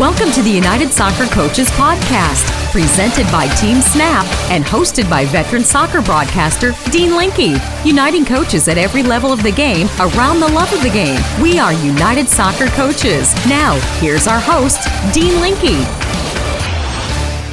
Welcome to the United Soccer Coaches Podcast, presented by Team Snap and hosted by veteran soccer broadcaster Dean Linke, uniting coaches at every level of the game around the love of the game. We are United Soccer Coaches. Now, here's our host, Dean Linke.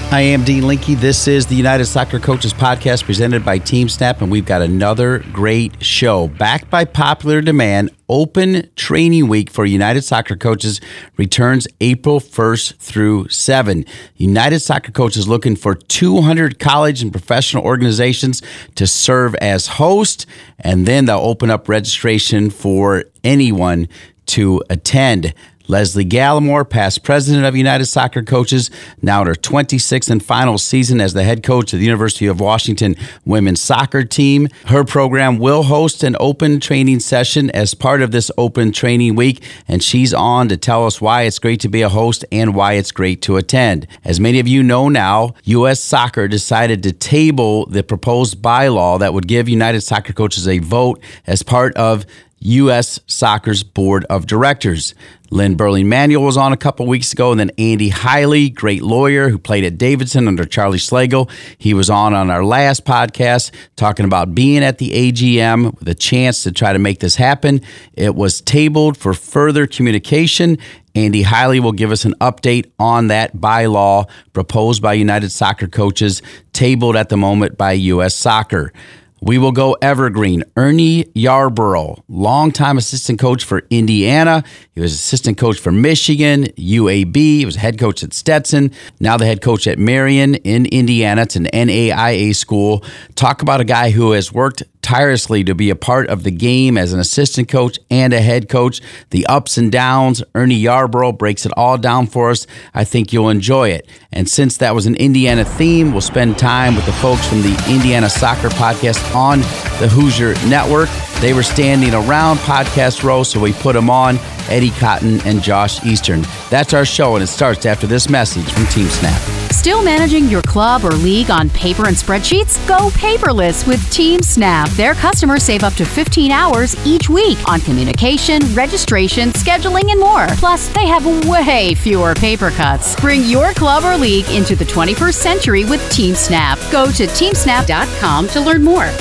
I am Dean Linke. This is the United Soccer Coaches Podcast presented by Team Snap, and we've got another great show. Backed by popular demand, Open Training Week for United Soccer Coaches returns April 1st through 7. United Soccer Coaches looking for 200 college and professional organizations to serve as host, and then they'll open up registration for anyone to attend. Lesle Gallimore, past president of United Soccer Coaches, now in her 26th and final season as the head coach of the University of Washington women's soccer team. Her program will host an open training session as part of this open training week, and she's on to tell us why it's great to be a host and why it's great to attend. As many of you know now, U.S. Soccer decided to table the proposed bylaw that would give United Soccer Coaches a vote as part of U.S. Soccer's board of directors. Lynn Berling Manuel was on a couple weeks ago, and then Andy Haile, great lawyer who played at Davidson under Charlie Slagle. He was on on our last podcast talking about being at the AGM with a chance to try to make this happen. It was tabled for further communication. Andy Haile will give us an update on that bylaw proposed by United Soccer Coaches, tabled at the moment by U.S. Soccer. We will go evergreen. Ernie Yarborough, longtime assistant coach for Indiana. He was assistant coach for Michigan, UAB. He was head coach at Stetson. Now the head coach at Marian in Indiana. It's an NAIA school. Talk about a guy who has worked tirelessly to be a part of the game as an assistant coach and a head coach. The ups and downs. Ernie Yarborough breaks it all down for us. I think you'll enjoy it. And since that was an Indiana theme, we'll spend time with the folks from the Indiana Soccer Podcast on the Hoosier Network. They were standing around podcast row, so we put them on Eddie Cotton and Josh Eastern. That's our show, and it starts after this message from Team Snap. Still managing your club or league on paper and spreadsheets? Go paperless with Team Snap. Their customers save up to 15 hours each week on communication, registration, scheduling, and more. Plus, they have way fewer paper cuts. Bring your club or league into the 21st century with Team Snap. Go to teamsnap.com to learn more.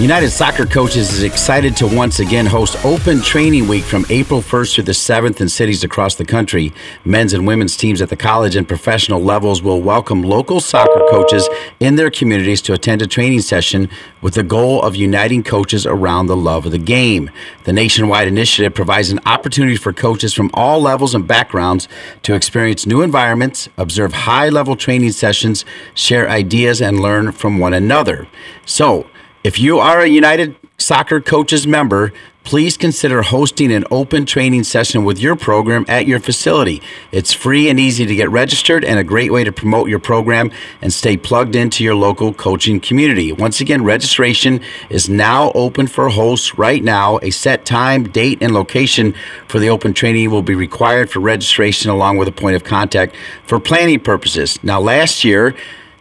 United Soccer Coaches is excited to once again host Open Training Week from April 1st through the 7th in cities across the country. Men's and women's teams at the college and professional levels will welcome local soccer coaches in their communities to attend a training session with the goal of uniting coaches around the love of the game. The nationwide initiative provides an opportunity for coaches from all levels and backgrounds to experience new environments, observe high level training sessions, share ideas, and learn from one another. So, if you are a United Soccer Coaches member, please consider hosting an open training session with your program at your facility. It's free and easy to get registered and a great way to promote your program and stay plugged into your local coaching community. Once again, registration is now open for hosts right now. A set time, date, and location for the open training will be required for registration along with a point of contact for planning purposes. Now, last year,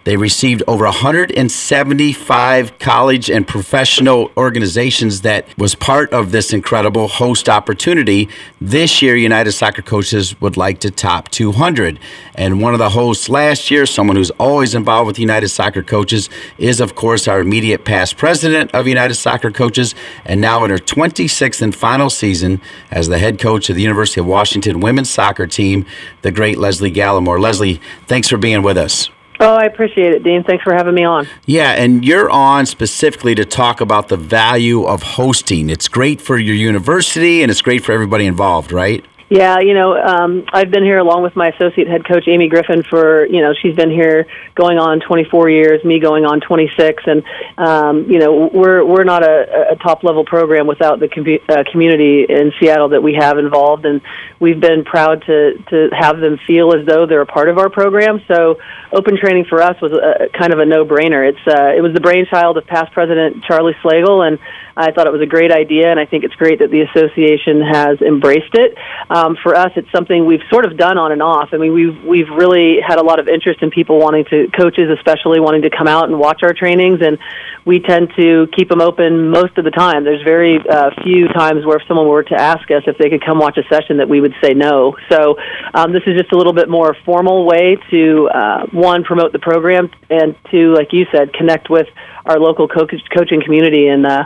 they received over 175 college and professional organizations that was part of this incredible host opportunity. This year, United Soccer Coaches would like to top 200. And one of the hosts last year, someone who's always involved with United Soccer Coaches, is of course our immediate past president of United Soccer Coaches, and now in her 26th and final season as the head coach of the University of Washington women's soccer team, the great Lesle Gallimore. Lesle, thanks for being with us. Oh, I appreciate it, Dean. Thanks for having me on. Yeah, and you're on specifically to talk about the value of hosting. It's great for your university and it's great for everybody involved, right? Yeah, you know, um, I've been here along with my associate head coach Amy Griffin for you know she's been here going on 24 years, me going on 26, and um, you know we're we're not a, a top level program without the com- uh, community in Seattle that we have involved, and we've been proud to to have them feel as though they're a part of our program. So open training for us was a, kind of a no brainer. It's uh, it was the brainchild of past president Charlie Slagle, and I thought it was a great idea, and I think it's great that the association has embraced it. um, for us, it's something we've sort of done on and off. I mean, we've we've really had a lot of interest in people wanting to coaches, especially wanting to come out and watch our trainings, and we tend to keep them open most of the time. There's very uh, few times where if someone were to ask us if they could come watch a session that we would say no. So um, this is just a little bit more formal way to uh, one promote the program and to, like you said, connect with our local co- coaching community and uh,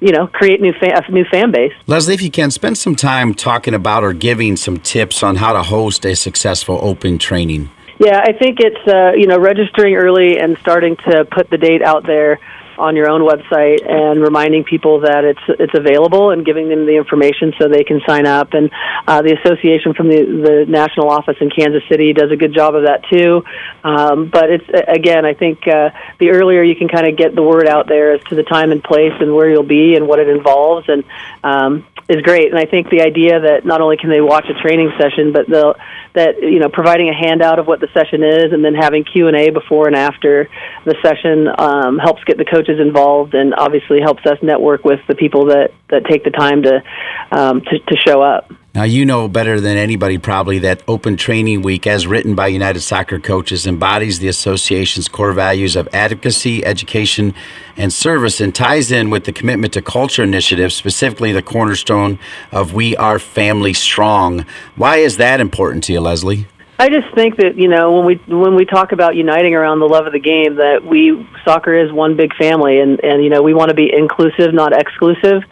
you know create new fa- new fan base. Lesle, if you can spend some time talking about or giving some tips on how to host a successful open training. Yeah, I think it's uh, you know registering early and starting to put the date out there on your own website and reminding people that it's it's available and giving them the information so they can sign up. And uh, the association from the the national office in Kansas City does a good job of that too. Um, but it's again, I think uh, the earlier you can kind of get the word out there as to the time and place and where you'll be and what it involves, and um, is great. And I think the idea that not only can they watch a training session, but they'll that you know providing a handout of what the session is, and then having Q and A before and after the session um, helps get the coaches involved, and obviously helps us network with the people that that take the time to um, to, to show up. Now, you know better than anybody probably that Open Training Week, as written by United Soccer Coaches, embodies the association's core values of advocacy, education, and service and ties in with the commitment to culture initiative, specifically the cornerstone of We Are Family Strong. Why is that important to you, Lesle? I just think that you know when we when we talk about uniting around the love of the game, that we soccer is one big family, and and you know we want to be inclusive, not exclusive,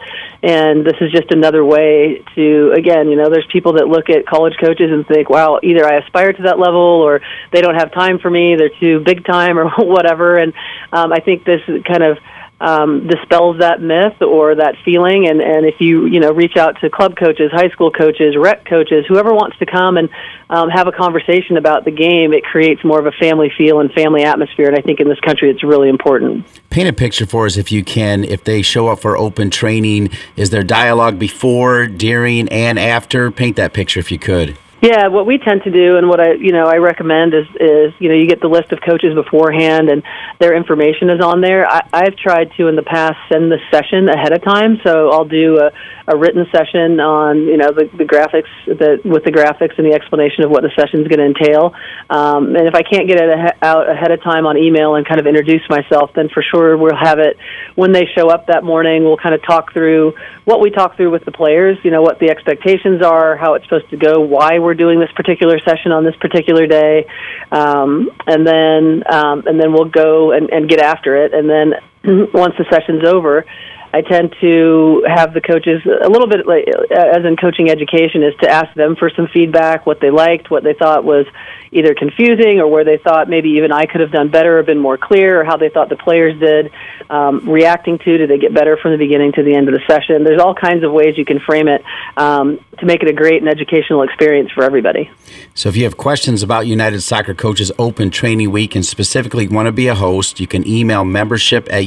and this is just another way to again, you know, there's people that look at college coaches and think, wow, either I aspire to that level, or they don't have time for me, they're too big time, or whatever, and um, I think this kind of um, dispels that myth or that feeling. And, and if you you know reach out to club coaches, high school coaches, rec coaches, whoever wants to come and um, have a conversation about the game, it creates more of a family feel and family atmosphere. And I think in this country, it's really important. Paint a picture for us if you can. If they show up for open training, is there dialogue before, during, and after? Paint that picture if you could. Yeah, what we tend to do, and what I you know I recommend is is you know you get the list of coaches beforehand, and their information is on there. I, I've tried to in the past send the session ahead of time, so I'll do a, a written session on you know the, the graphics that with the graphics and the explanation of what the session is going to entail. Um, and if I can't get it out ahead of time on email and kind of introduce myself, then for sure we'll have it when they show up that morning. We'll kind of talk through what we talk through with the players. You know what the expectations are, how it's supposed to go, why we're doing this particular session on this particular day, um, and then um, and then we'll go and, and get after it. And then once the session's over, I tend to have the coaches a little bit like as in coaching education is to ask them for some feedback, what they liked, what they thought was either confusing or where they thought maybe even I could have done better or been more clear, or how they thought the players did um, reacting to. Did they get better from the beginning to the end of the session? There's all kinds of ways you can frame it um, to make it a great and educational experience for everybody. So, if you have questions about United Soccer Coaches Open Training Week and specifically want to be a host, you can email membership at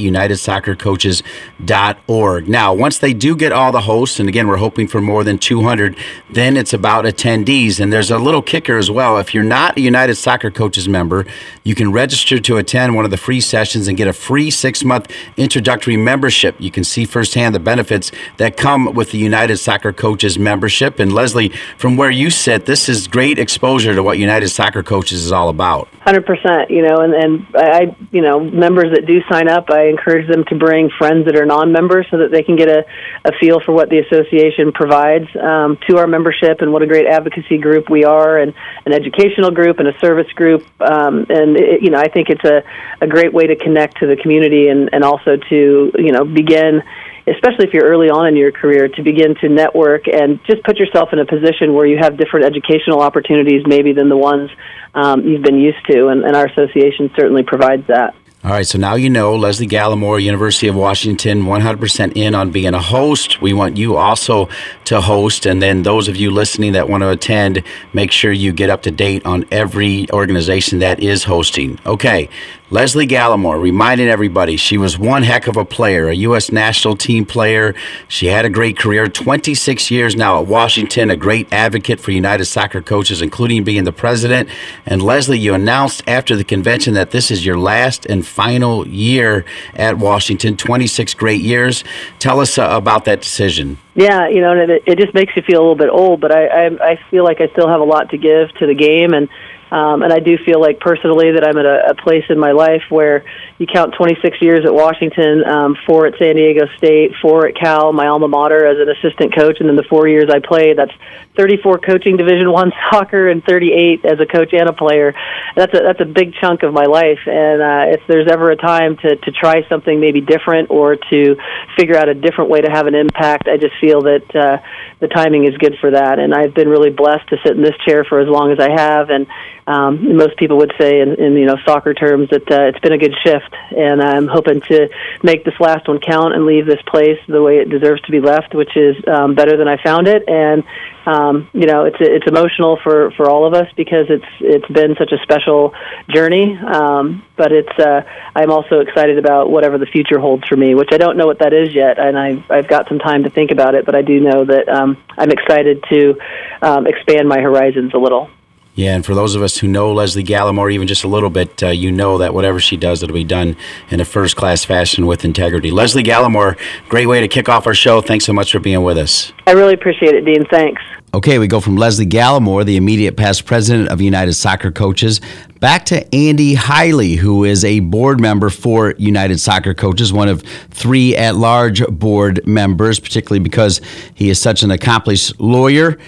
unitedsoccercoaches.org. Now, once they do get all the hosts, and again, we're hoping for more than 200, then it's about attendees. And there's a little kicker as well. If you're not a United Soccer Coaches member, you can register to attend one of the free sessions and get a free six month introductory membership. You can see firsthand the benefits that come with the United Soccer Coaches membership. And Lesle, from where you sit, this is great exposure to what United Soccer Coaches is all about. Hundred percent, you know, and and I, you know, members that do sign up, I encourage them to bring friends that are non-members so that they can get a, a feel for what the association provides um, to our membership and what a great advocacy group we are, and an educational group and a service group, um, and it, you know, I think it's a, a great way to connect to the community and and also to you know begin especially if you're early on in your career, to begin to network and just put yourself in a position where you have different educational opportunities maybe than the ones um, you've been used to. And, and our association certainly provides that. All right, so now you know Lesle Gallimore, University of Washington, 100% in on being a host. We want you also to host. And then those of you listening that want to attend, make sure you get up to date on every organization that is hosting. Okay, Lesle Gallimore reminding everybody she was one heck of a player, a U.S. national team player. She had a great career, 26 years now at Washington, a great advocate for United Soccer coaches, including being the president. And Lesle, you announced after the convention that this is your last and final year at Washington, 26 great years. Tell us uh, about that decision. Yeah, you know, it, it just makes you feel a little bit old, but I, I I feel like I still have a lot to give to the game and um, and I do feel like personally that I'm at a, a place in my life where you count 26 years at Washington, um, four at San Diego State, four at Cal, my alma mater as an assistant coach, and then the four years I played. That's 34 coaching Division One soccer and 38 as a coach and a player. That's a that's a big chunk of my life. And uh, if there's ever a time to to try something maybe different or to figure out a different way to have an impact, I just feel that uh, the timing is good for that. And I've been really blessed to sit in this chair for as long as I have. And um, most people would say, in, in you know soccer terms, that uh, it's been a good shift. And I'm hoping to make this last one count and leave this place the way it deserves to be left, which is um, better than I found it. And um, you know, it's it's emotional for for all of us because it's it's been such a special journey. Um, but it's uh, I'm also excited about whatever the future holds for me, which I don't know what that is yet, and I I've got some time to think about it. But I do know that um, I'm excited to um, expand my horizons a little. Yeah, and for those of us who know Lesle Gallimore even just a little bit, uh, you know that whatever she does, it'll be done in a first class fashion with integrity. Lesle Gallimore, great way to kick off our show. Thanks so much for being with us. I really appreciate it, Dean. Thanks. Okay, we go from Lesle Gallimore, the immediate past president of United Soccer Coaches, back to Andy Haile, who is a board member for United Soccer Coaches, one of three at large board members, particularly because he is such an accomplished lawyer.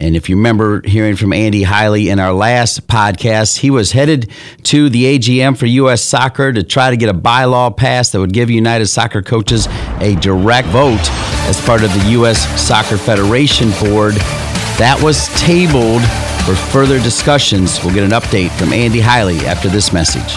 And if you remember hearing from Andy Haile in our last podcast, he was headed to the AGM for U.S. Soccer to try to get a bylaw passed that would give United Soccer coaches a direct vote as part of the U.S. Soccer Federation Board. That was tabled for further discussions. We'll get an update from Andy Haile after this message.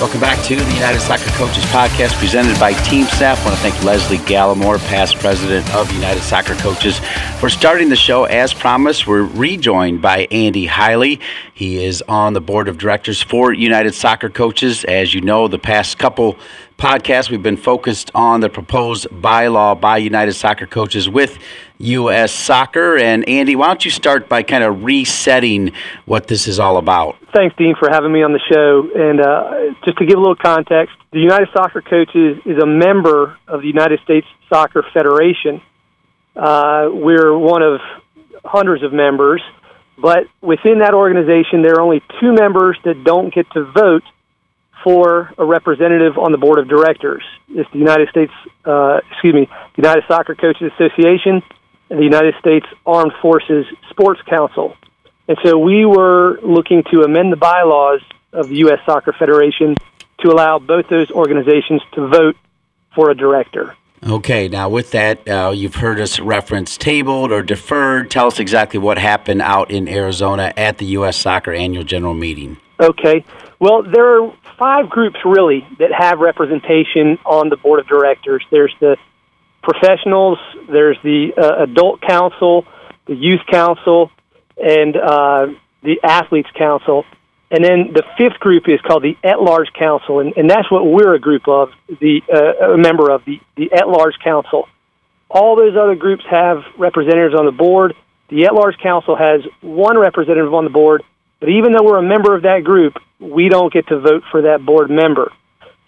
Welcome back to the United Soccer Coaches Podcast presented by Team Snap. I want to thank Lesle Gallimore, past president of United Soccer Coaches, for starting the show. As promised, we're rejoined by Andy Haile. He is on the board of directors for United Soccer Coaches. As you know, the past couple podcasts, we've been focused on the proposed bylaw by United Soccer Coaches with U.S. Soccer. And Andy, why don't you start by kind of resetting what this is all about? Thanks, Dean, for having me on the show. And uh, just to give a little context, the United Soccer Coaches is a member of the United States Soccer Federation. Uh, we're one of hundreds of members, but within that organization, there are only two members that don't get to vote for a representative on the board of directors. It's the United States, uh, excuse me, United Soccer Coaches Association the United States Armed Forces Sports Council. And so we were looking to amend the bylaws of the U.S. Soccer Federation to allow both those organizations to vote for a director. Okay, now with that, uh, you've heard us reference tabled or deferred. Tell us exactly what happened out in Arizona at the U.S. Soccer Annual General Meeting. Okay. Well, there are five groups really that have representation on the board of directors. There's the professionals, there's the uh, adult council, the youth council, and uh, the athletes council. And then the fifth group is called the at-large council, and, and that's what we're a group of, the uh, a member of the the at-large council. All those other groups have representatives on the board. The at-large council has one representative on the board, but even though we're a member of that group, we don't get to vote for that board member.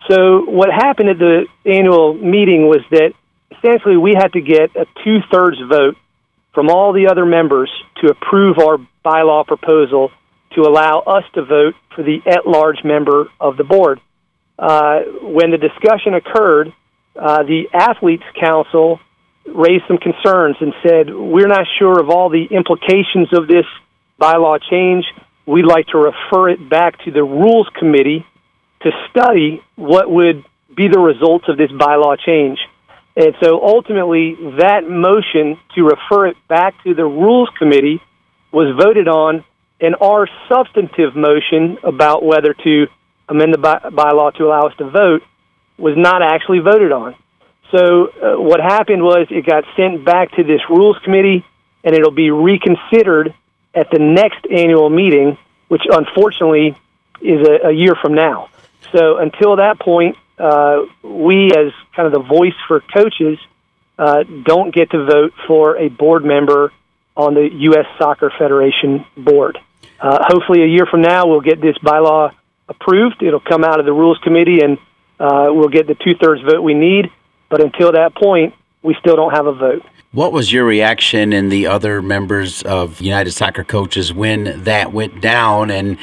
So what happened at the annual meeting was that essentially we had to get a two thirds vote from all the other members to approve our bylaw proposal to allow us to vote for the at large member of the board. Uh, when the discussion occurred, uh, the Athletes Council raised some concerns and said, We're not sure of all the implications of this bylaw change we'd like to refer it back to the Rules Committee to study what would be the results of this bylaw change. And so ultimately, that motion to refer it back to the Rules Committee was voted on, and our substantive motion about whether to amend the by- bylaw to allow us to vote was not actually voted on. So uh, what happened was it got sent back to this Rules Committee, and it'll be reconsidered at the next annual meeting, which unfortunately is a, a year from now. So until that point, uh, we, as kind of the voice for coaches, uh, don't get to vote for a board member on the U.S. Soccer Federation board. Uh, hopefully, a year from now, we'll get this bylaw approved. It'll come out of the Rules Committee, and uh, we'll get the two thirds vote we need. But until that point, we still don't have a vote. What was your reaction and the other members of United Soccer Coaches when that went down? And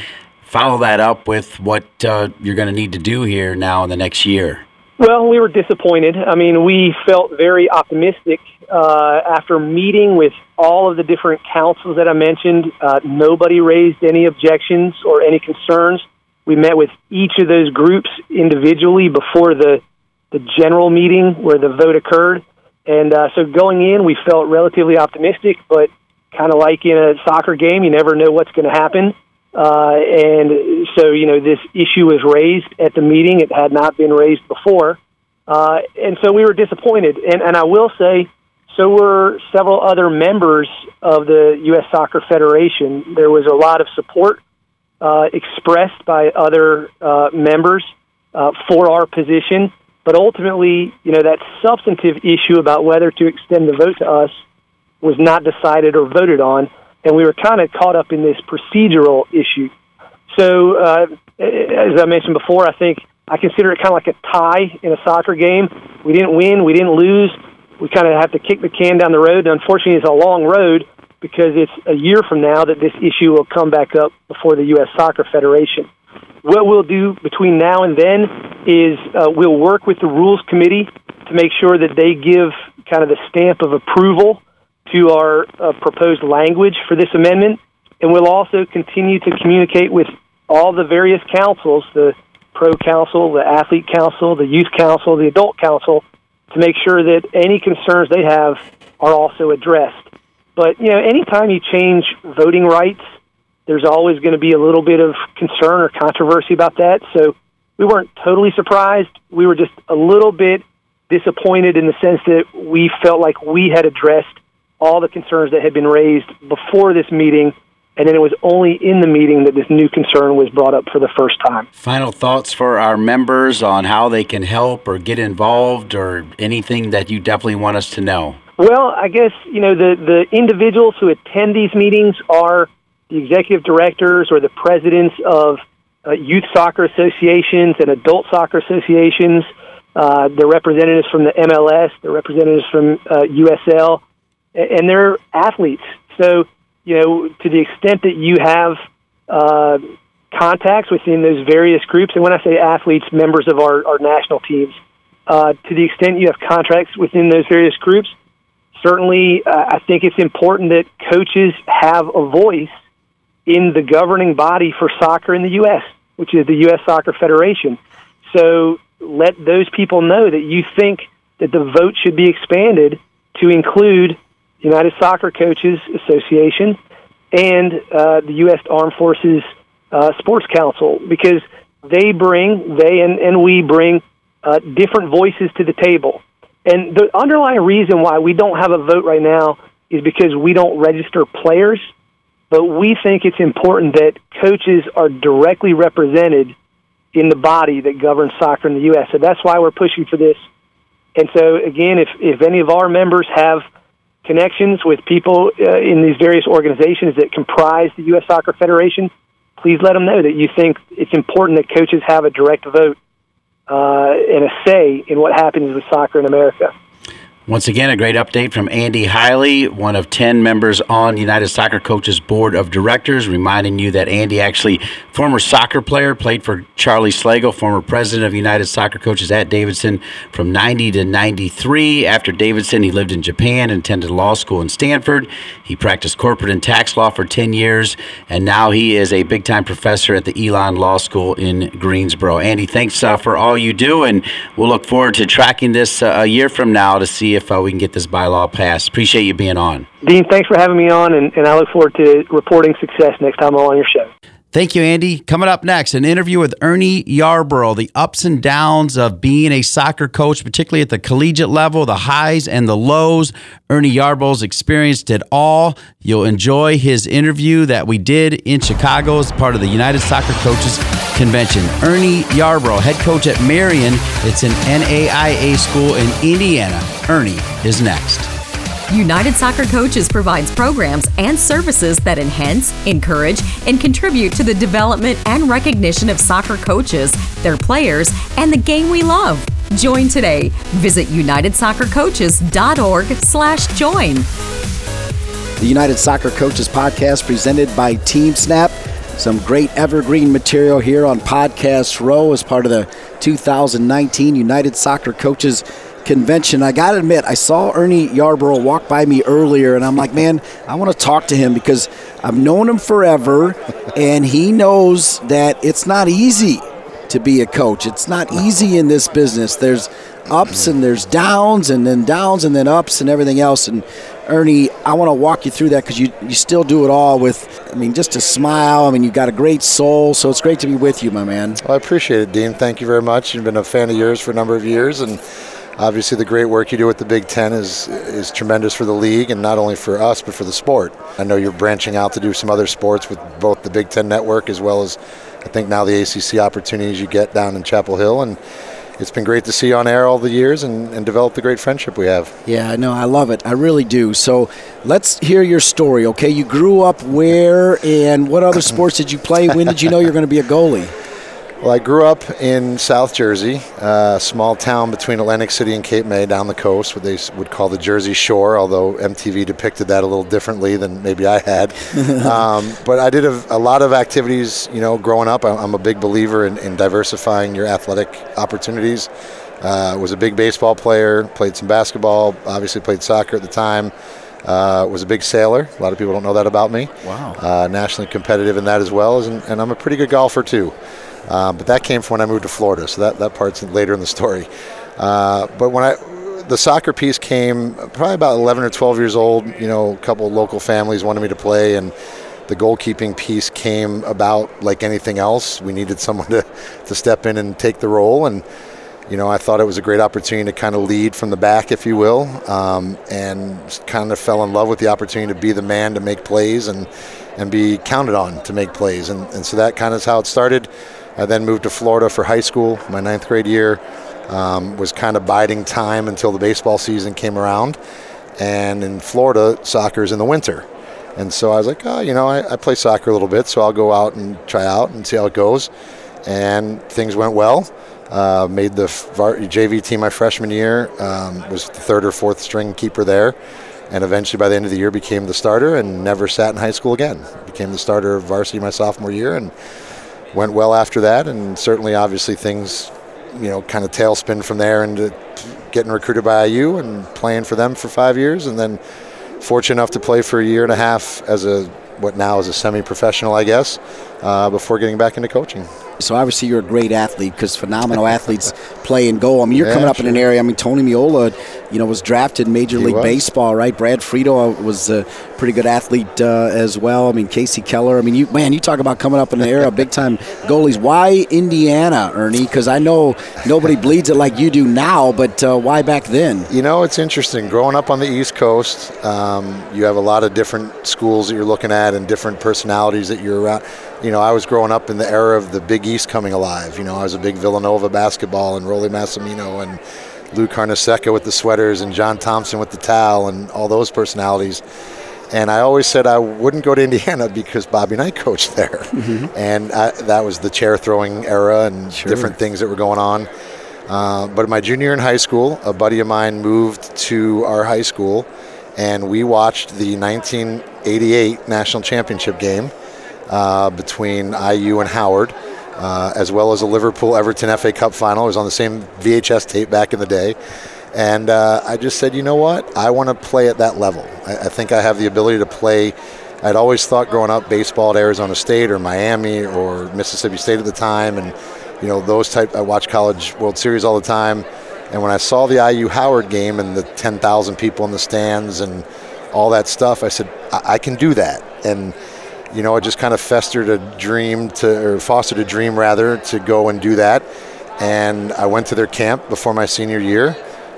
follow that up with what uh, you're going to need to do here now in the next year. Well, we were disappointed. I mean, we felt very optimistic uh, after meeting with all of the different councils that I mentioned. Uh, nobody raised any objections or any concerns. We met with each of those groups individually before the the general meeting where the vote occurred. And uh, so going in, we felt relatively optimistic, but kind of like in a soccer game, you never know what's going to happen. Uh, and so, you know, this issue was raised at the meeting. It had not been raised before. Uh, and so we were disappointed. And, and I will say, so were several other members of the U.S. Soccer Federation. There was a lot of support uh, expressed by other uh, members uh, for our position. But ultimately, you know, that substantive issue about whether to extend the vote to us was not decided or voted on, and we were kind of caught up in this procedural issue. So, uh, as I mentioned before, I think I consider it kind of like a tie in a soccer game. We didn't win, we didn't lose. We kind of have to kick the can down the road. And unfortunately, it's a long road because it's a year from now that this issue will come back up before the U.S. Soccer Federation. What we'll do between now and then is uh, we'll work with the Rules Committee to make sure that they give kind of the stamp of approval to our uh, proposed language for this amendment. And we'll also continue to communicate with all the various councils the Pro Council, the Athlete Council, the Youth Council, the Adult Council to make sure that any concerns they have are also addressed. But, you know, anytime you change voting rights, there's always going to be a little bit of concern or controversy about that. So we weren't totally surprised. We were just a little bit disappointed in the sense that we felt like we had addressed all the concerns that had been raised before this meeting. And then it was only in the meeting that this new concern was brought up for the first time. Final thoughts for our members on how they can help or get involved or anything that you definitely want us to know? Well, I guess, you know, the, the individuals who attend these meetings are the executive directors or the presidents of uh, youth soccer associations and adult soccer associations, uh, the representatives from the MLS, the representatives from uh, USL, and they're athletes. So, you know, to the extent that you have uh, contacts within those various groups, and when I say athletes, members of our, our national teams, uh, to the extent you have contracts within those various groups, certainly uh, I think it's important that coaches have a voice in the governing body for soccer in the U.S., which is the U.S. Soccer Federation. So let those people know that you think that the vote should be expanded to include United Soccer Coaches Association and uh, the U.S. Armed Forces uh, Sports Council because they bring, they and, and we bring uh, different voices to the table. And the underlying reason why we don't have a vote right now is because we don't register players but we think it's important that coaches are directly represented in the body that governs soccer in the U.S. So that's why we're pushing for this. And so, again, if, if any of our members have connections with people uh, in these various organizations that comprise the U.S. Soccer Federation, please let them know that you think it's important that coaches have a direct vote uh, and a say in what happens with soccer in America. Once again, a great update from Andy Haile, one of 10 members on United Soccer Coaches Board of Directors, reminding you that Andy, actually former soccer player, played for Charlie Slagle, former president of United Soccer Coaches at Davidson from 90 to 93. After Davidson, he lived in Japan and attended law school in Stanford. He practiced corporate and tax law for 10 years, and now he is a big time professor at the Elon Law School in Greensboro. Andy, thanks uh, for all you do, and we'll look forward to tracking this uh, a year from now to see if uh, we can get this bylaw passed. Appreciate you being on. Dean, thanks for having me on, and, and I look forward to reporting success next time I'm on your show. Thank you, Andy. Coming up next, an interview with Ernie Yarborough, the ups and downs of being a soccer coach, particularly at the collegiate level, the highs and the lows. Ernie Yarborough's experienced it all. You'll enjoy his interview that we did in Chicago as part of the United Soccer Coaches Convention. Ernie Yarbrough, head coach at Marian. It's an NAIA school in Indiana. Ernie is next. United Soccer Coaches provides programs and services that enhance, encourage, and contribute to the development and recognition of soccer coaches, their players, and the game we love. Join today. Visit unitedsoccercoaches.org/join. The United Soccer Coaches podcast presented by Team Snap. Some great evergreen material here on Podcast Row as part of the 2019 United Soccer Coaches convention. I got to admit, I saw Ernie Yarborough walk by me earlier, and I'm like, man, I want to talk to him because I've known him forever, and he knows that it's not easy to be a coach. It's not easy in this business. There's ups and there's downs, and then downs and then ups and everything else. And Ernie, I want to walk you through that because you, you still do it all with, I mean, just a smile. I mean, you've got a great soul, so it's great to be with you, my man. Well, I appreciate it, Dean. Thank you very much. You've been a fan of yours for a number of years, and obviously the great work you do with the Big Ten is is tremendous for the league and not only for us but for the sport. I know you're branching out to do some other sports with both the Big Ten Network as well as I think now the ACC opportunities you get down in Chapel Hill and. It's been great to see you on air all the years and, and develop the great friendship we have. Yeah, no, I love it. I really do. So let's hear your story, okay? You grew up where and what other sports did you play? When did you know you were going to be a goalie? Well, I grew up in South Jersey, a small town between Atlantic City and Cape May down the coast, what they would call the Jersey Shore, although MTV depicted that a little differently than maybe I had. um, but I did a, a, lot of activities, you know, growing up. I'm a big believer in, in diversifying your athletic opportunities. Uh, was a big baseball player, played some basketball, obviously played soccer at the time. Uh, was a big sailor. A lot of people don't know that about me. Wow. Uh, nationally competitive in that as well, and, and I'm a pretty good golfer too. Uh, but that came from when I moved to Florida, so that, that part's later in the story. Uh, but when I the soccer piece came probably about 11 or 12 years old. You know, a couple local families wanted me to play, and the goalkeeping piece came about like anything else. We needed someone to, to step in and take the role, and you know, I thought it was a great opportunity to kind of lead from the back, if you will, um, and kind of fell in love with the opportunity to be the man to make plays and and be counted on to make plays, and, and so that kind of is how it started. I then moved to Florida for high school, my ninth grade year. Um, was kind of biding time until the baseball season came around. And in Florida, soccer is in the winter. And so I was like, oh, you know, I, I, play soccer a little bit, so I'll go out and try out and see how it goes. And things went well. Uh, made the JV team my freshman year. Um, was the third or fourth string keeper there, and eventually by the end of the year became the starter and never sat in high school again. Became the starter of varsity my sophomore year and went well after that, and certainly, obviously, things, you know, kind of tailspin from there into getting recruited by IU and playing for them for five years, and then fortunate enough to play for a year and a half as a what now is a semi-professional, I guess, uh, before getting back into coaching. So obviously you're a great athlete because phenomenal athletes play and go. I mean, you're yeah, coming up sure. in an area. I mean, Tony Meola, you know, was drafted in Major he League was. Baseball, right? Brad Friedel was a pretty good athlete uh, as well. I mean, Kasey Keller. I mean, you man, you talk about coming up in an era, big time goalies. Why Indiana, Ernie? Because I know nobody bleeds it like you do now, but uh, why back then? You know, it's interesting. Growing up on the East Coast, um, you have a lot of different schools that you're looking at and different personalities that you're around you know, I was growing up in the era of the Big East coming alive. You know, I was a big Villanova basketball and Rollie Massimino and Lou Carnesecca with the sweaters and John Thompson with the towel and all those personalities. And I always said I wouldn't go to Indiana because Bobby Knight coached there. Mm-hmm. And I, that was the chair throwing era and sure. different things that were going on. Uh, but my junior year in high school, a buddy of mine moved to our high school, and we watched the 1988 national championship game uh, between IU and Howard, uh, as well as a Liverpool Everton FA Cup final. It was on the same VHS tape back in the day. And uh, I just said, you know what? I want to play at that level. I, I think I have the ability to play. I'd always thought growing up baseball at Arizona State or Miami or Mississippi State at the time, and you know those type. I watch College World Series all the time, and when I saw the IU Howard game and the 10,000 people in the stands and all that stuff, I said I, I can do that. And you know, it just kind of festered a dream to, or fostered a dream rather, to go and do that. And I went to their camp before my senior year.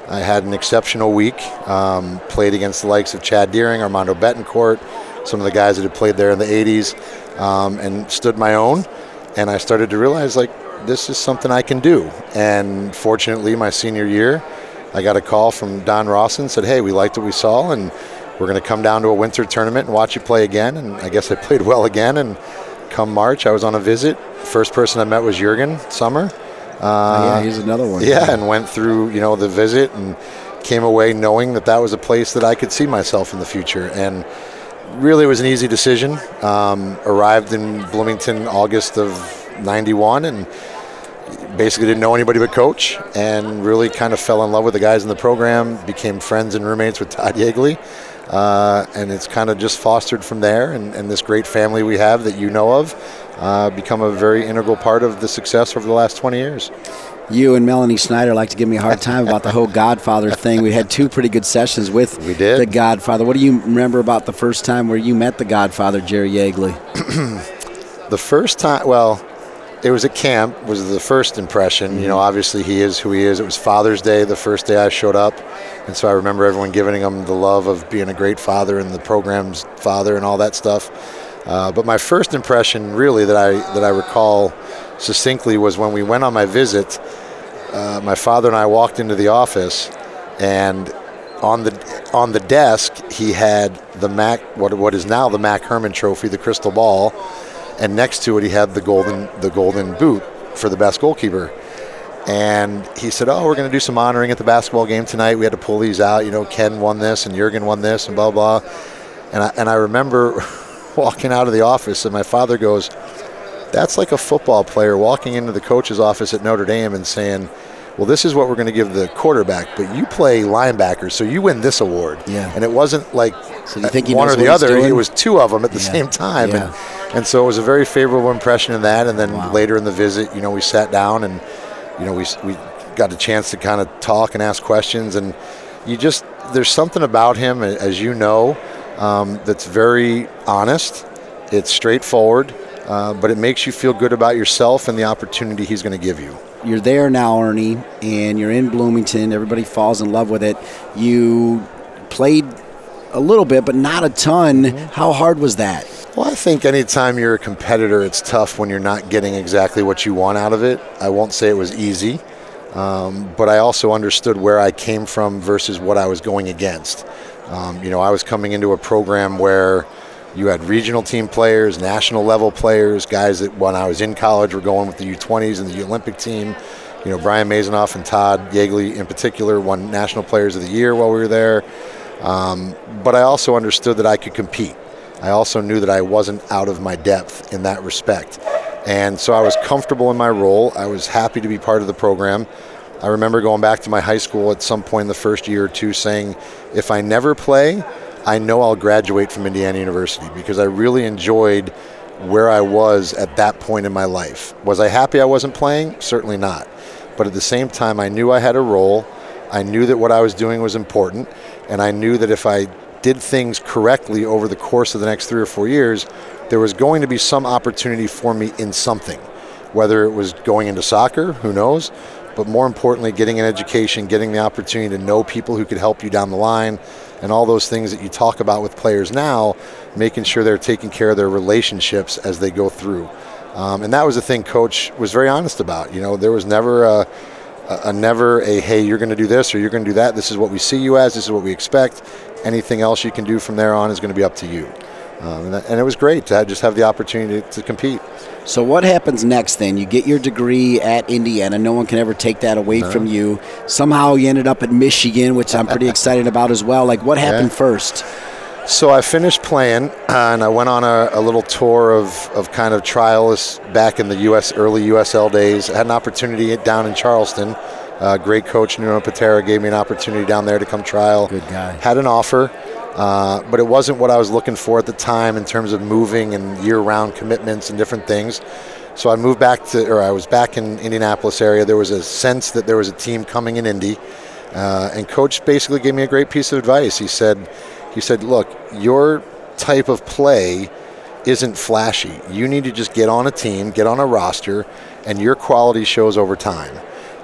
I had an exceptional week. Um, played against the likes of Chad Deering, Armando Betancourt, some of the guys that had played there in the 80s, um, and stood my own. And I started to realize, like, this is something I can do. And fortunately, my senior year, I got a call from Don Rawson, said, hey, we liked what we saw, and we're going to come down to a winter tournament and watch you play again. And I guess I played well again. And come March, I was on a visit. First person I met was Jurgen Sommer. Uh, yeah, he's another one. Yeah, and went through you know the visit and came away knowing that that was a place that I could see myself in the future. And really, it was an easy decision. Um, arrived in Bloomington August of '91 and basically didn't know anybody but coach and really kind of fell in love with the guys in the program became friends and roommates with todd yeagley uh, and it's kind of just fostered from there. And, and, this great family we have that you know of uh, become a very integral part of the success over the last 20 years. You and Melanie Snyder like to give me a hard time about the whole Godfather thing. We had two pretty good sessions with we did. the Godfather. What do you remember about the first time where you met the Godfather, Jerry Yeagley? the first time, well, it was at camp was the first impression mm-hmm. you know mm-hmm. obviously he is who he is it was father's day the first day i showed up and so i remember everyone giving him the love of being a great father and the program's father and all that stuff uh, but my first impression really that i that i recall succinctly was when we went on my visit uh, my father and i walked into the office and on the on the desk he had the mac what what is now the mac hermann trophy the crystal ball and next to it he had the golden the golden boot for the best goalkeeper. And he said, "Oh, we're going to do some honoring at the basketball game tonight. We had to pull these out. You know, Ken won this and Jurgen won this and blah blah." And I, and I remember walking out of the office and my father goes, "That's like a football player walking into the coach's office at Notre Dame and saying." Well, this is what we're going to give the quarterback, but you play linebacker, so you win this award. Yeah. And it wasn't like so you think one or the other. It was two of them at the yeah. same time. Yeah. And, and so it was a very favorable impression in that. And then wow. later in the visit, you know, we sat down and, you know, we, we got a chance to kind of talk and ask questions. And you just, there's something about him, as you know, um, that's very honest. It's straightforward, uh, but it makes you feel good about yourself and the opportunity he's going to give you you're there now, Ernie, and you're in Bloomington. Everybody falls in love with it. You played a little bit, but not a ton. Mm-hmm. How hard was that? Well, I think anytime you're a competitor, it's tough when you're not getting exactly what you want out of it. I won't say it was easy, um, but I also understood where I came from versus what I was going against. Um, you know, I was coming into a program where you had regional team players, national level players, guys that when I was in college were going with the U20s and the Olympic team. You know, Brian Maisonneuve and Todd Yeagley in particular won National Players of the Year while we were there. Um, but I also understood that I could compete. I also knew that I wasn't out of my depth in that respect. And so I was comfortable in my role. I was happy to be part of the program. I remember going back to my high school at some point in the first year or two saying, if I never play, I know I'll graduate from Indiana University because I really enjoyed where I was at that point in my life. Was I happy I wasn't playing? Certainly not. But at the same time, I knew I had a role. I knew that what I was doing was important. And I knew that if I did things correctly over the course of the next three or four years, there was going to be some opportunity for me in something. Whether it was going into soccer, who knows? But more importantly, getting an education, getting the opportunity to know people who could help you down the line, and all those things that you talk about with players now, making sure they're taking care of their relationships as they go through. Um, and that was the thing Coach was very honest about. You know, there was never a, a, a never a hey, you're going to do this or you're going to do that. This is what we see you as. This is what we expect. Anything else you can do from there on is going to be up to you. Um, and, that, and, it was great to just have the opportunity to, compete. So what happens next then? You get your degree at Indiana. No one can ever take that away no. from you. Somehow you ended up at Michigan, which I'm pretty excited about as well. Like what happened yeah. first? So I finished playing, and I went on a, a, little tour of, of kind of trials back in the U.S. early USL days. I had an opportunity down in Charleston. Uh, great coach Nuno Piteira gave me an opportunity down there to come trial. Good guy. Had an offer, uh, but it wasn't what I was looking for at the time in terms of moving and year-round commitments and different things. So I moved back to, or I was back in Indianapolis area. There was a sense that there was a team coming in Indy, uh, and coach basically gave me a great piece of advice. He said he said, Look, your type of play isn't flashy. You need to just get on a team, get on a roster, and your quality shows over time.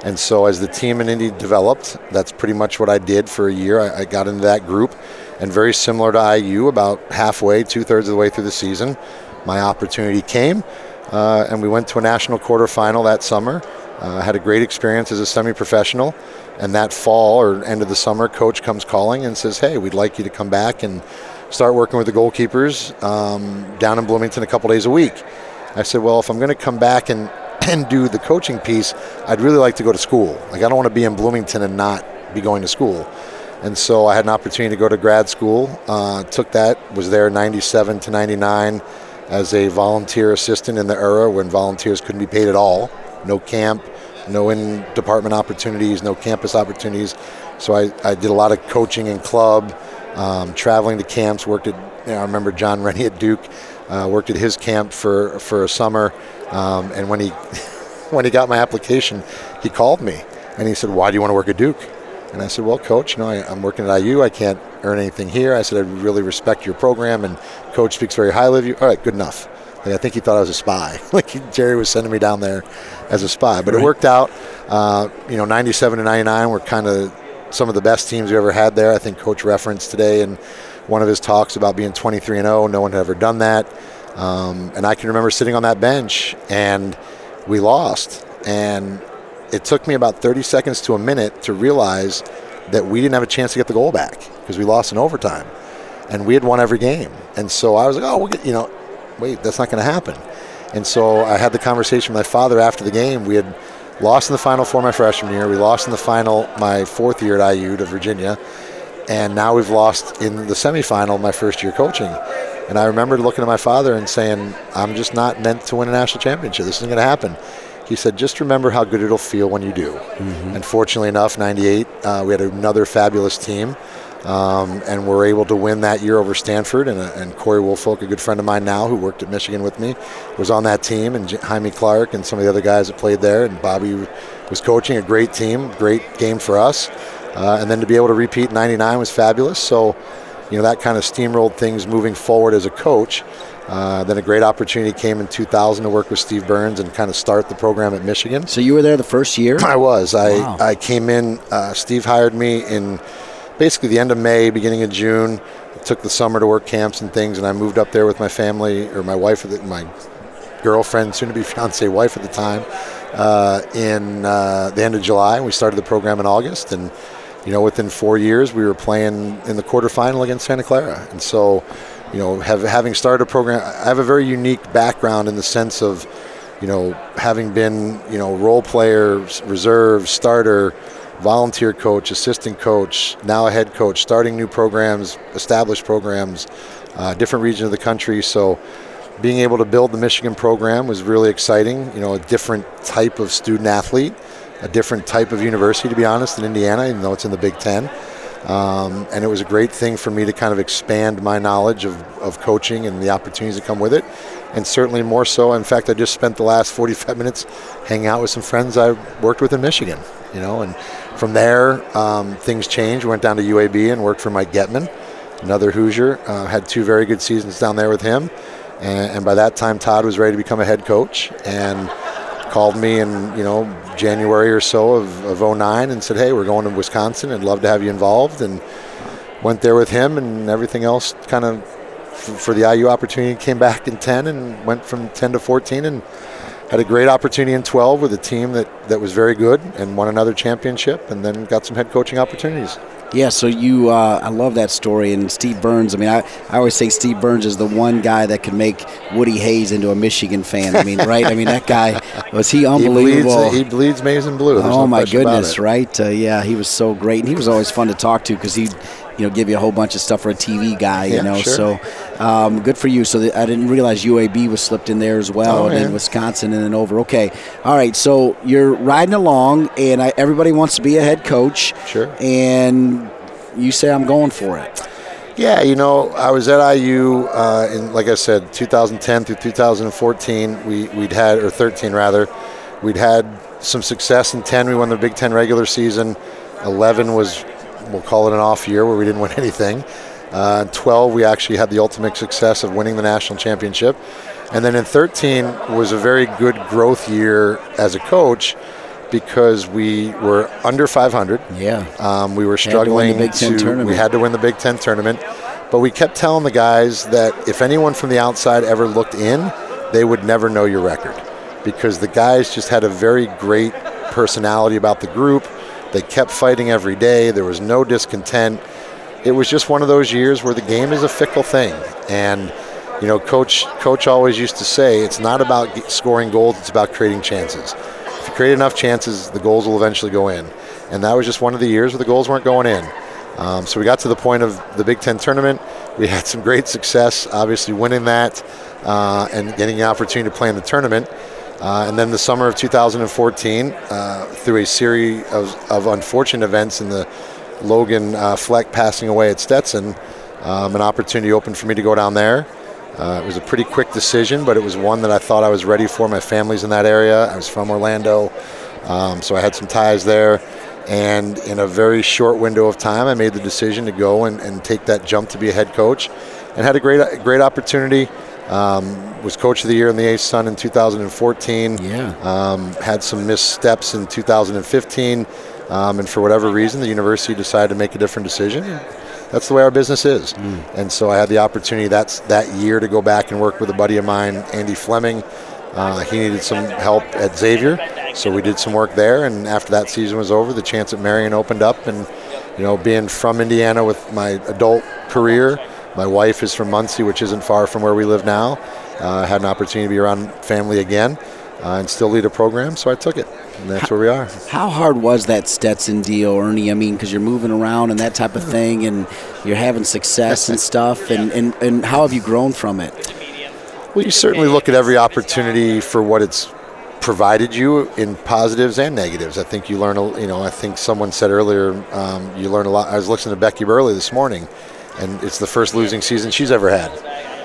And so, as the team in Indy developed, that's pretty much what I did for a year. I, I got into that group, and very similar to IU, about halfway, two thirds of the way through the season, my opportunity came, uh, and we went to a national quarterfinal that summer. Uh, had a great experience as a semi-professional, and that fall or end of the summer, coach comes calling and says, "Hey, we'd like you to come back and start working with the goalkeepers um, down in Bloomington a couple days a week." I said, "Well, if I'm going to come back and and do the coaching piece, I'd really like to go to school. Like I don't want to be in Bloomington and not be going to school." And so I had an opportunity to go to grad school. Uh, took that, was there 97 to 99 as a volunteer assistant in the era when volunteers couldn't be paid at all no camp, no in department opportunities, no campus opportunities. So I, I did a lot of coaching in club, um, traveling to camps, worked at, you know, I remember John Rennie at Duke, uh, worked at his camp for, for a summer. Um, and when he, when he got my application, he called me and he said, Why do you want to work at Duke? And I said, Well, coach, you know, I, am working at IU. I can't earn anything here. I said, I really respect your program, and coach speaks very highly of you. All right, good enough. Like, I think he thought I was a spy. like Jerry was sending me down there as a spy. But right. it worked out. Uh, you know, 97 to 99 were kind of some of the best teams we ever had there. I think Coach referenced today in one of his talks about being 23 and 0. No one had ever done that. Um, and I can remember sitting on that bench and we lost. And it took me about 30 seconds to a minute to realize that we didn't have a chance to get the goal back because we lost in overtime. And we had won every game. And so I was like, oh, we'll get, you know, wait, that's not going to happen. And so I had the conversation with my father after the game. We had lost in the final four my freshman year. We lost in the final my fourth year at IU to Virginia. And now we've lost in the semifinal my first year coaching. And I remember looking at my father and saying, I'm just not meant to win a national championship. This isn't going to happen. He said, just remember how good it'll feel when you do. Mm-hmm. And fortunately enough, 98, uh, we had another fabulous team. Um, and we're able to win that year over Stanford. And, uh, and Corey Woolfolk, a good friend of mine now who worked at Michigan with me, was on that team. And Jaime Clark and some of the other guys that played there. And Bobby was coaching a great team, great game for us. Uh, and then to be able to repeat 99 was fabulous. So, you know, that kind of steamrolled things moving forward as a coach. Uh, then a great opportunity came in 2000 to work with Steve Burns and kind of start the program at Michigan. So you were there the first year? I was. Wow. I, I came in, uh, Steve hired me in basically the end of May, beginning of June. I took the summer to work camps and things, and I moved up there with my family or my wife, my girlfriend, soon to be fiance wife at the time, uh, in uh, the end of July. We started the program in August, and you know, within four years, we were playing in the quarterfinal against Santa Clara, and so. You know, have, having started a program, I have a very unique background in the sense of, you know, having been, you know, role player, reserve, starter, volunteer coach, assistant coach, now a head coach, starting new programs, established programs, uh, different regions of the country. So being able to build the Michigan program was really exciting. You know, a different type of student athlete, a different type of university, to be honest, in Indiana, even though it's in the Big Ten. Um, and it was a great thing for me to kind of expand my knowledge of, of coaching and the opportunities that come with it. And certainly more so. In fact, I just spent the last 45 minutes hanging out with some friends I worked with in Michigan, you know, and from there, um, things changed. Went down to UAB and worked for Mike Getman, another Hoosier. Uh, had two very good seasons down there with him. And, and, by that time, Todd was ready to become a head coach and called me in, you know, January or so of, of 09 and said, hey, we're going to Wisconsin and love to have you involved. And went there with him and everything else kind of for the IU opportunity came back in 10 and went from 10 to 14 and had a great opportunity in 12 with a team that, that was very good and won another championship and then got some head coaching opportunities. Yeah, so you, uh, I love that story. And Steve Burns, I mean, I, I always say Steve Burns is the one guy that can make Woody Hayes into a Michigan fan. I mean, right? I mean, that guy, was he unbelievable? He bleeds, he bleeds maize and blue. There's oh, no my goodness, right? Uh, yeah, he was so great. And he was always fun to talk to because he'd, you know, give you a whole bunch of stuff for a TV guy, you Yeah, know. sure. So um, good for you. So the, I didn't realize UAB was slipped in there as well, Oh, and then. Wisconsin, and then over. Okay, all right. So you're riding along, and I, everybody wants to be a head coach. Sure. And you say I'm going for it. Yeah, you know, I was at IU uh, in, like I said, 2010 through 2014. We we'd had or 13 rather, we'd had some success in 10. We won the Big Ten regular season. 11 was, we'll call it an off year where we didn't win anything. Uh, 12, we actually had the ultimate success of winning the national championship. And then in 13 was a very good growth year as a coach because we were under 500. Yeah. Um, we were Had to struggling Ten to- tournament. We had to win the Big Ten tournament, but we kept telling the guys that if anyone from the outside ever looked in, they would never know your record because the guys just had a very great personality about the group. They kept fighting every day. There was no discontent. It was just one of those years where the game is a fickle thing, and you know, coach coach always used to say it's not about scoring goals; it's about creating chances. If you create enough chances, the goals will eventually go in. And that was just one of the years where the goals weren't going in. Um, so we got to the point of the Big Ten tournament. We had some great success, obviously winning that uh, and getting the opportunity to play in the tournament. Uh, and then the summer of 2014, uh, through a series of, of unfortunate events in the Logan uh, Fleck passing away at Stetson, um, an opportunity opened for me to go down there. Uh, it was a pretty quick decision, but it was one that I thought I was ready for. My family's in that area. I was from Orlando, um, so I had some ties there. And in a very short window of time, I made the decision to go and, and take that jump to be a head coach, and had a great great opportunity. Um, was coach of the year in the A-Sun in 2014. Yeah. Um, had some missteps in 2015, um, and for whatever reason, the university decided to make a different decision. That's the way our business is. And so I had the opportunity that's that year to go back and work with a buddy of mine, Andy Fleming. Uh, he needed some help at Xavier, so we did some work there. And after that season was over, the chance at Marian opened up. And you know, being from Indiana with my adult career, my wife is from Muncie, which isn't far from where we live now. Uh, I had an opportunity to be around family again uh, and still lead a program, so I took it. And that's where we are. How hard was that Stetson deal, Ernie? I mean, because you're moving around and that type of thing, and you're having success and stuff, and, and, and how have you grown from it? Well, you certainly look at every opportunity for what it's provided you in positives and negatives. I think you learn, a- you know, I think someone said earlier, um, you learn a lot. I was listening to Becky Burleigh this morning, and it's the first losing season she's ever had.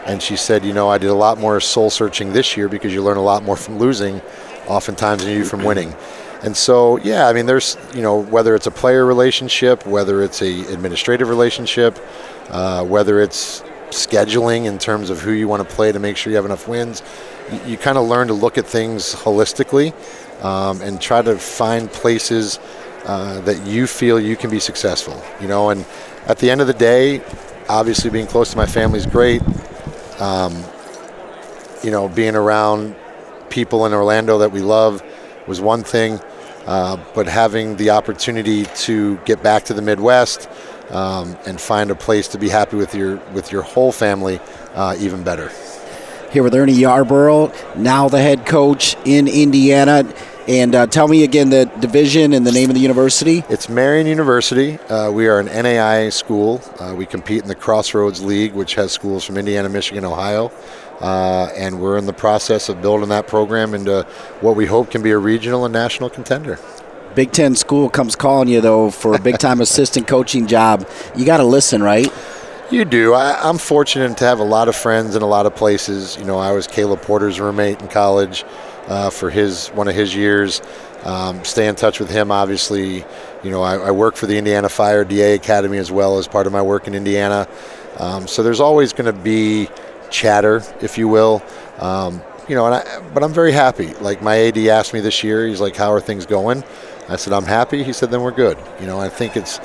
And she said, you know, I did a lot more soul searching this year because you learn a lot more from losing, oftentimes, than you do from winning. And so, yeah, I mean, there's, you know, whether it's a player relationship, whether it's a administrative relationship, uh, whether it's scheduling in terms of who you want to play to make sure you have enough wins, you, you kind of learn to look at things holistically um, and try to find places uh, that you feel you can be successful. You know, and at the end of the day, obviously being close to my family is great. Um, you know, being around people in Orlando that we love was one thing, uh, but having the opportunity to get back to the Midwest um, and find a place to be happy with your with your whole family, uh, even better. Here with Ernie Yarborough, now the head coach in Indiana. And uh, tell me again the division and the name of the university. It's Marian University. Uh, we are an NAI school. Uh, we compete in the Crossroads League, which has schools from Indiana, Michigan, Ohio. Uh, and we're in the process of building that program into what we hope can be a regional and national contender. Big Ten school comes calling you though for a big time assistant coaching job. You got to listen, right? You do. I, I'm fortunate to have a lot of friends in a lot of places. You know, I was Caleb Porter's roommate in college uh, for his one of his years. Um, stay in touch with him, obviously. You know, I, I work for the Indiana Fire DA Academy as well as part of my work in Indiana. Um, so there's always going to be chatter, if you will. Um, you know, and I, but I'm very happy. Like my AD asked me this year, he's like, "How are things going?" I said, "I'm happy." He said, "Then we're good." You know, I think it's.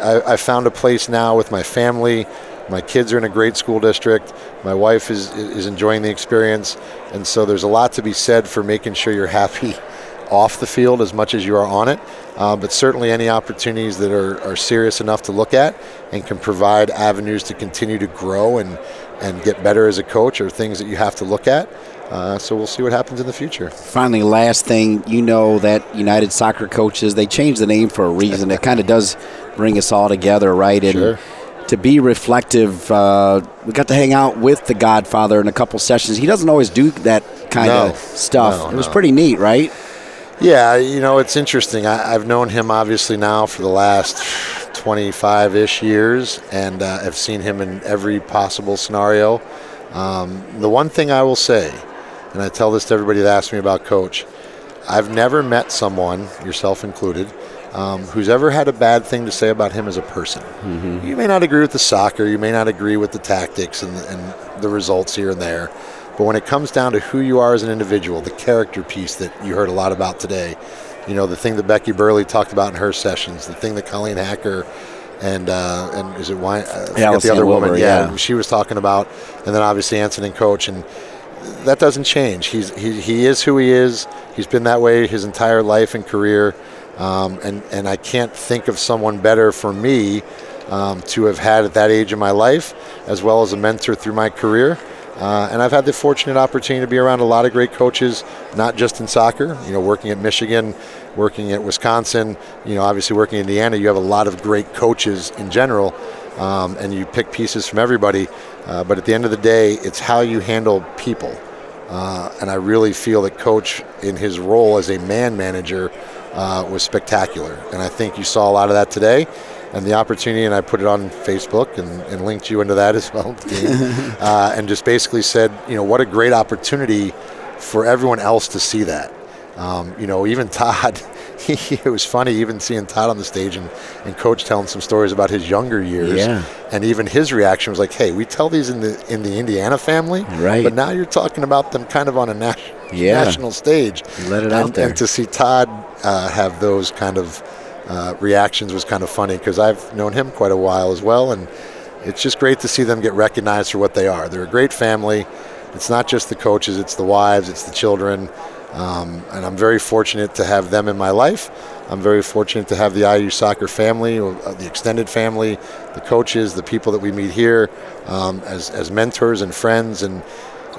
I, I found a place now with my family. My kids are in a great school district. My wife is is enjoying the experience, and so there's a lot to be said for making sure you're happy off the field as much as you are on it. Uh, but certainly any opportunities that are, are serious enough to look at and can provide avenues to continue to grow and, and get better as a coach are things that you have to look at. Uh, so we'll see what happens in the future. Finally, last thing, you know that United Soccer Coaches, they changed the name for a reason. it kind of does bring us all together, right? And Sure. To be reflective, uh, we got to hang out with the Godfather in a couple sessions. He doesn't always do that kind No. of stuff. No, it was no. pretty neat, right? Yeah, you know, it's interesting. I, I've known him obviously now for the last 25 ish years, and uh, I've seen him in every possible scenario. Um, the one thing I will say, and I tell this to everybody that asks me about coach, I've never met someone, yourself included, um, who's ever had a bad thing to say about him as a person. You may not agree with the soccer, you may not agree with the tactics and, and the results here and there, but when it comes down to who you are as an individual, the character piece that you heard a lot about today, you know, the thing that Becky Burleigh talked about in her sessions, the thing that Colleen Hacker and uh, and is it why forget Allison the other Wilbur, woman, yeah. she was talking about, and then obviously Anson and Coach, and that doesn't change. He's he, he is who he is. He's been that way his entire life and career, um, and and I can't think of someone better for me um, to have had at that age in my life, as well as a mentor through my career. Uh, and I've had the fortunate opportunity to be around a lot of great coaches, not just in soccer. You know, working at Michigan, working at Wisconsin. You know, obviously working in Indiana, you have a lot of great coaches in general, um, and you pick pieces from everybody. Uh, but at the end of the day, it's how you handle people. Uh, and I really feel that Coach, in his role as a man manager, uh, was spectacular. And I think you saw a lot of that today. And the opportunity, and I put it on Facebook and, and linked you into that as well, uh, and just basically said, you know, what a great opportunity for everyone else to see that. Um, you know, even Todd, it was funny even seeing Todd on the stage and, and Coach telling some stories about his younger years. Yeah. And even his reaction was like, "Hey, we tell these in the in the Indiana family, Right. But now you're talking about them kind of on a nas- Yeah. national stage. Let it and, out there. And to see Todd uh, have those kind of uh, reactions was kind of funny because I've known him quite a while as well, and it's just great to see them get recognized for what they are. They're a great family. It's not just the coaches; it's the wives, it's the children. Um, and I'm very fortunate to have them in my life. I'm very fortunate to have the IU soccer family, uh, the extended family, the coaches, the people that we meet here um, as, as mentors and friends. And,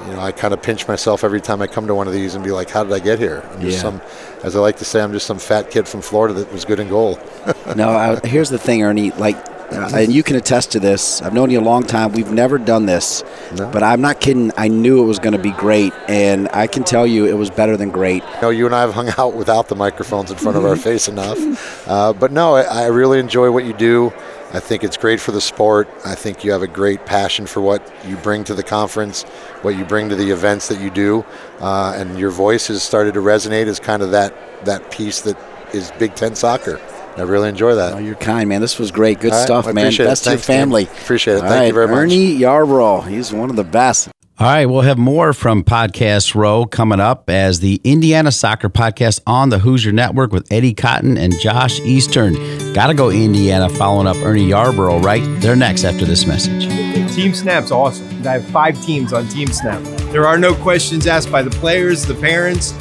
you know, I kind of pinch myself every time I come to one of these and be like, how did I get here? I'm just Yeah. some, as I like to say, I'm just some fat kid from Florida that was good in goal. no, I, here's the thing, Ernie. Like, uh, and you can attest to this. I've known you a long time. We've never done this, No. but I'm not kidding. I knew it was going to be great, and I can tell you it was better than great. You know, you and I have hung out without the microphones in front of our face enough. Uh, but no, I, I really enjoy what you do. I think it's great for the sport. I think you have a great passion for what you bring to the conference, what you bring to the events that you do, uh, and your voice has started to resonate as kind of that that piece that is Big Ten soccer. I really enjoy that. Oh, you're kind, man. This was great. Good All right, stuff, I man. Best to your Thanks, Dean. family. Appreciate it. All Thank you right, very much. Ernie Yarborough. He's one of the best. All right, we'll have more from Podcast Row coming up as the Indiana Soccer Podcast on the Hoosier Network with Eddie Cotton and Josh Eastern. Gotta go Indiana following up Ernie Yarborough, right? They're next after this message. Team Snap's awesome. I have five teams on Team Snap. There are no questions asked by the players, the parents.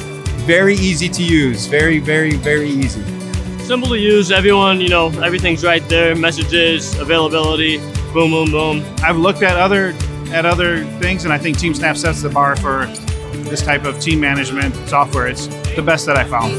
Very easy to use. Very, very, very easy. Simple to use. Everyone, you know, everything's right there. Messages, availability, boom, boom, boom. I've looked at other at other things, and I think TeamSnap sets the bar for this type of team management software. It's the best that I found.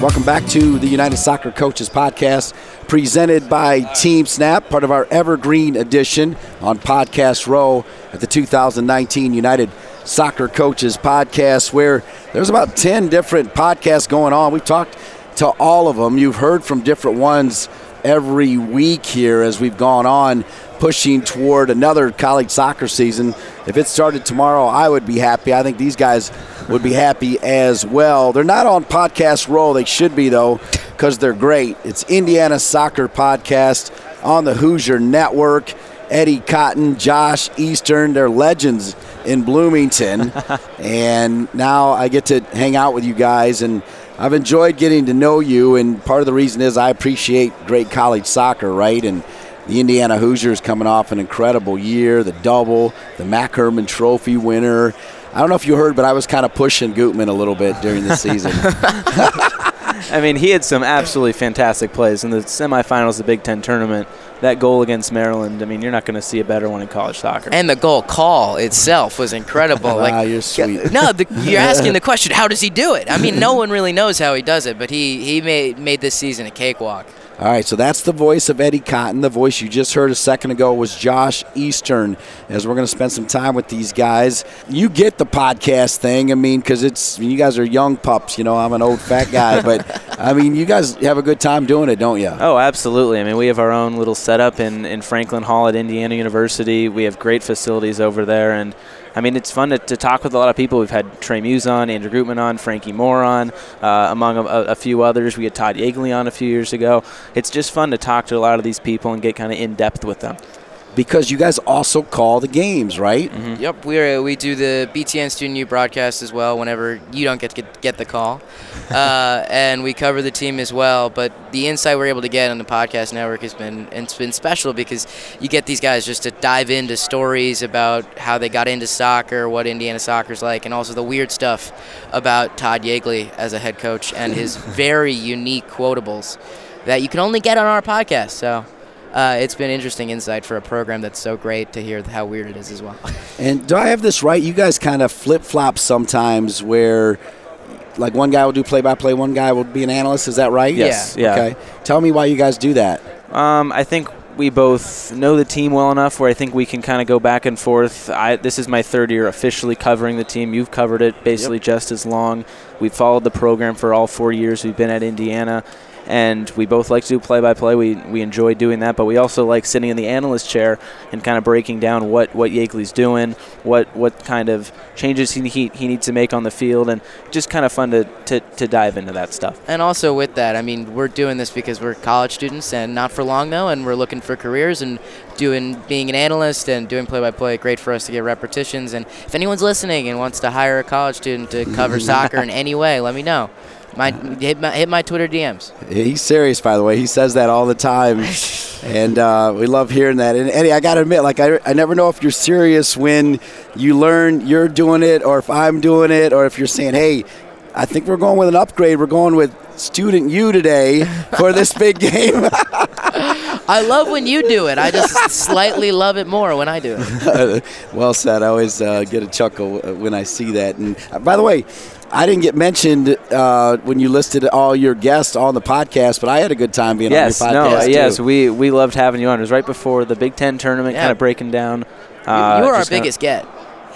Welcome back to the United Soccer Coaches Podcast, presented by Team Snap, part of our Evergreen edition on Podcast Row at the 2019 United Soccer Coaches Podcast, where there's about 10 different podcasts going on. We've talked to all of them. You've heard from different ones every week here as we've gone on, pushing toward another college soccer season. If it started tomorrow, I would be happy. I think these guys would be happy as well. They're not on Podcast Row. They should be, though, because they're great. It's Indiana Soccer Podcast on the Hoosier Network. Eddie Cotton, Josh Eastern, they're legends in Bloomington. and now I get to hang out with you guys, and I've enjoyed getting to know you. And part of the reason is I appreciate great college soccer, right? And the Indiana Hoosiers coming off an incredible year, the double, the MAC Hermann Trophy winner. I don't know if you heard, but I was kind of pushing Gutman a little bit during the season. I mean, he had some absolutely fantastic plays in the semifinals the Big Ten tournament. That goal against Maryland, I mean, you're not going to see a better one in college soccer. And the goal call itself was incredible. Wow, like, ah, you're sweet. No, the, you're asking the question, how does he do it? I mean, no one really knows how he does it, but he, he made, made this season a cakewalk. All right, so that's the voice of Eddie Cotton. The voice you just heard a second ago was Josh Eastern. As we're going to spend some time with these guys, you get the podcast thing. I mean, because it's you guys are young pups. You know, I'm an old fat guy, but I mean, you guys have a good time doing it, don't you? Oh, absolutely. I mean, we have our own little setup in, in Franklin Hall at Indiana University. We have great facilities over there, and I mean, it's fun to, to talk with a lot of people. We've had Trey Muse on, Andrew Gutman on, Frankie Moore on, uh, among a, a, few others. We had Todd Yeagley on a few years ago. It's just fun to talk to a lot of these people and get kind of in depth with them because you guys also call the games, right? Mm-hmm. Yep, we are, we do the BTN Student U broadcast as well. Whenever you don't get get, get the call, uh, and we cover the team as well. But the insight we're able to get on the podcast network has been it's been special because you get these guys just to dive into stories about how they got into soccer, what Indiana soccer's like, and also the weird stuff about Todd Yeagley as a head coach and his very unique quotables that you can only get on our podcast. So uh, it's been interesting insight for a program that's so great to hear how weird it is as well. And do I have this right? You guys kind of flip flop sometimes where. Like one guy will do play by play, one guy will be an analyst. Is that right? Yes. Yeah. Okay. Tell me why you guys do that. Um, I think we both know the team well enough where I think we can kind of go back and forth. I, this is my third year officially covering the team. You've covered it basically yep. just as long. We've followed the program for all four years we've been at Indiana and we both like to do play-by-play. We we enjoy doing that, but we also like sitting in the analyst chair and kind of breaking down what what Yeagley's doing, what what kind of changes he he, he needs to make on the field, and just kind of fun to, to to dive into that stuff. And also with that, I mean, we're doing this because we're college students and not for long though, and we're looking for careers and doing being an analyst and doing play-by-play. Great for us to get repetitions. And if anyone's listening and wants to hire a college student to cover soccer in any way, let me know. My hit, my hit my Twitter DMs. He's serious, by the way. He says that all the time, and uh, we love hearing that. And Eddie, I got to admit, like I, I never know if you're serious when you learn you're doing it, or if I'm doing it, or if you're saying, "Hey, I think we're going with an upgrade. We're going with student U today for this big game." I love when you do it. I just slightly love it more when I do it. well said. I always uh, get a chuckle when I see that. And uh, by the way, I didn't get mentioned uh, when you listed all your guests on the podcast, but I had a good time being yes, on your podcast. No, yes, we we loved having you on. It was right before the Big Ten tournament, yeah. kind of breaking down. Uh, you, you were our biggest get.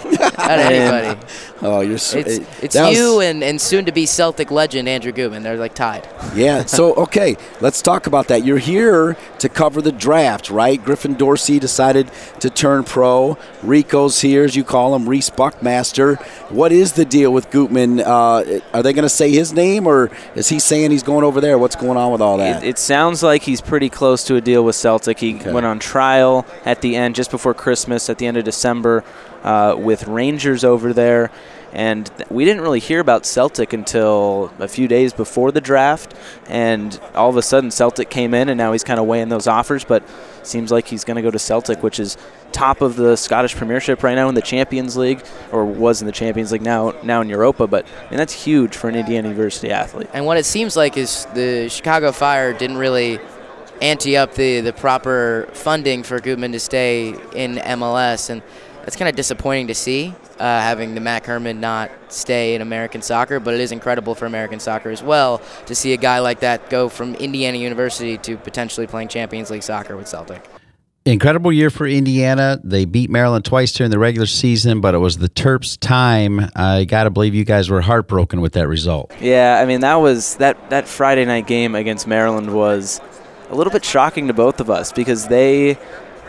Not anybody. oh, you're so, It's, it's you and, and soon to be Celtic legend Andrew Gutman. They're like tied. Yeah. So okay, let's talk about that. You're here to cover the draft, right? Griffin Dorsey decided to turn pro. Rico's here, as you call him, Rece Buckmaster. What is the deal with Gutman? Uh, are they going to say his name, or is he saying he's going over there? What's going on with all that? It, it sounds like he's pretty close to a deal with Celtic. He okay. went on trial at the end, just before Christmas, at the end of December uh, with Rangers over there. And we didn't really hear about Celtic until a few days before the draft. And all of a sudden, Celtic came in, and now he's kind of weighing those offers. But seems like he's going to go to Celtic, which is top of the Scottish Premiership right now in the Champions League, or was in the Champions League now now in Europa. But I mean, that's huge for an Indiana University athlete. And what it seems like is the Chicago Fire didn't really ante up the, the proper funding for Gutman to stay in MLS. And that's kind of disappointing to see, uh, having the MAC Hermann not stay in American soccer, but it is incredible for American soccer as well to see a guy like that go from Indiana University to potentially playing Champions League soccer with Celtic. Incredible year for Indiana. They beat Maryland twice during the regular season, but it was the Terps' time. I got to believe you guys were heartbroken with that result. Yeah, I mean that was that that Friday night game against Maryland was a little bit shocking to both of us because they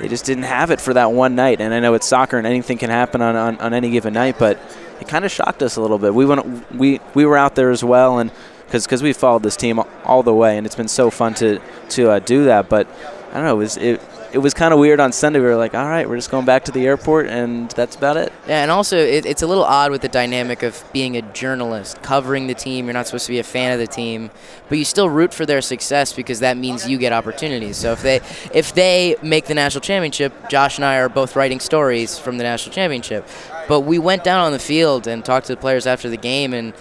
they just didn't have it for that one night. And I know it's soccer and anything can happen on, on, on any given night, but it kind of shocked us a little bit. We went we we were out there as well, and because we followed this team all the way, and it's been so fun to to uh, do that. But I don't know, it was, it it was kind of weird on Sunday. We were like, all right, we're just going back to the airport, and that's about it. Yeah, and also it, it's a little odd with the dynamic of being a journalist covering the team. You're not supposed to be a fan of the team, but you still root for their success because that means you get opportunities. So if they if they make the national championship, Josh and I are both writing stories from the national championship. But we went down on the field and talked to the players after the game, and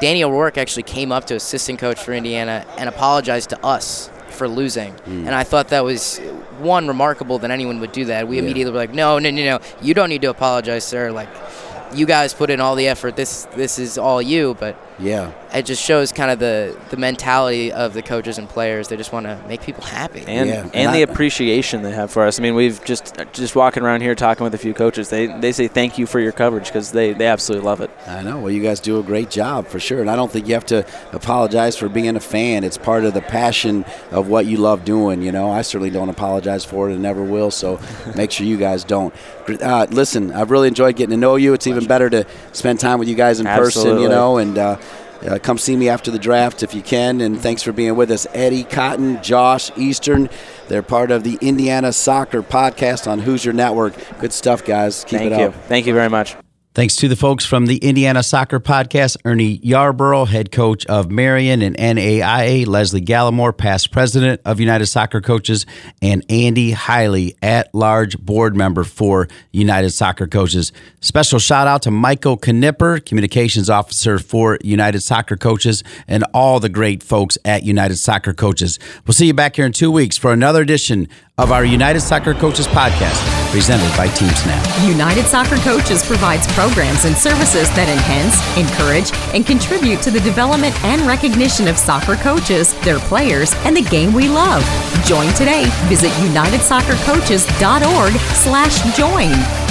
Danny O'Rourke actually came up to assistant coach for Indiana and apologized to us for losing. Mm. And I thought that was one remarkable that anyone would do that. We Yeah. immediately were like, no, no, no, no, you don't need to apologize, sir. Like, you guys put in all the effort. This this is all you. But Yeah. it just shows kind of the the mentality of the coaches and players. They just want to make people happy. and Yeah, and, and the appreciation they have for us. I mean, we've just just walking around here talking with a few coaches. They they say thank you for your coverage because they they absolutely love it. I know. Well, you guys do a great job for sure. And I don't think you have to apologize for being a fan. It's part of the passion of what you love doing. You know, I certainly don't apologize for it and never will. So make sure you guys don't. Uh, listen, I've really enjoyed getting to know you. It's even better to spend time with you guys in person, you know, and. Uh, uh, come see me after the draft if you can, and thanks for being with us. Eddie Cotton, Josh Eastern, they're part of the Indiana Soccer Podcast on Hoosier Network. Good stuff, guys. Keep Thank it you. up. Thank you very much. Thanks to the folks from the Indiana Soccer Podcast, Ernie Yarborough, head coach of Marian and NAIA, Lesle Gallimore, past president of United Soccer Coaches, and Andy Haile, at large board member for United Soccer Coaches. Special shout out to Michael Knipper, communications officer for United Soccer Coaches, and all the great folks at United Soccer Coaches. We'll see you back here in two weeks for another edition of our United Soccer Coaches Podcast, presented by Team Snap. United Soccer Coaches provides programs and services that enhance, encourage, and contribute to the development and recognition of soccer coaches, their players, and the game we love. Join today. Visit unitedsoccercoaches.org slash join.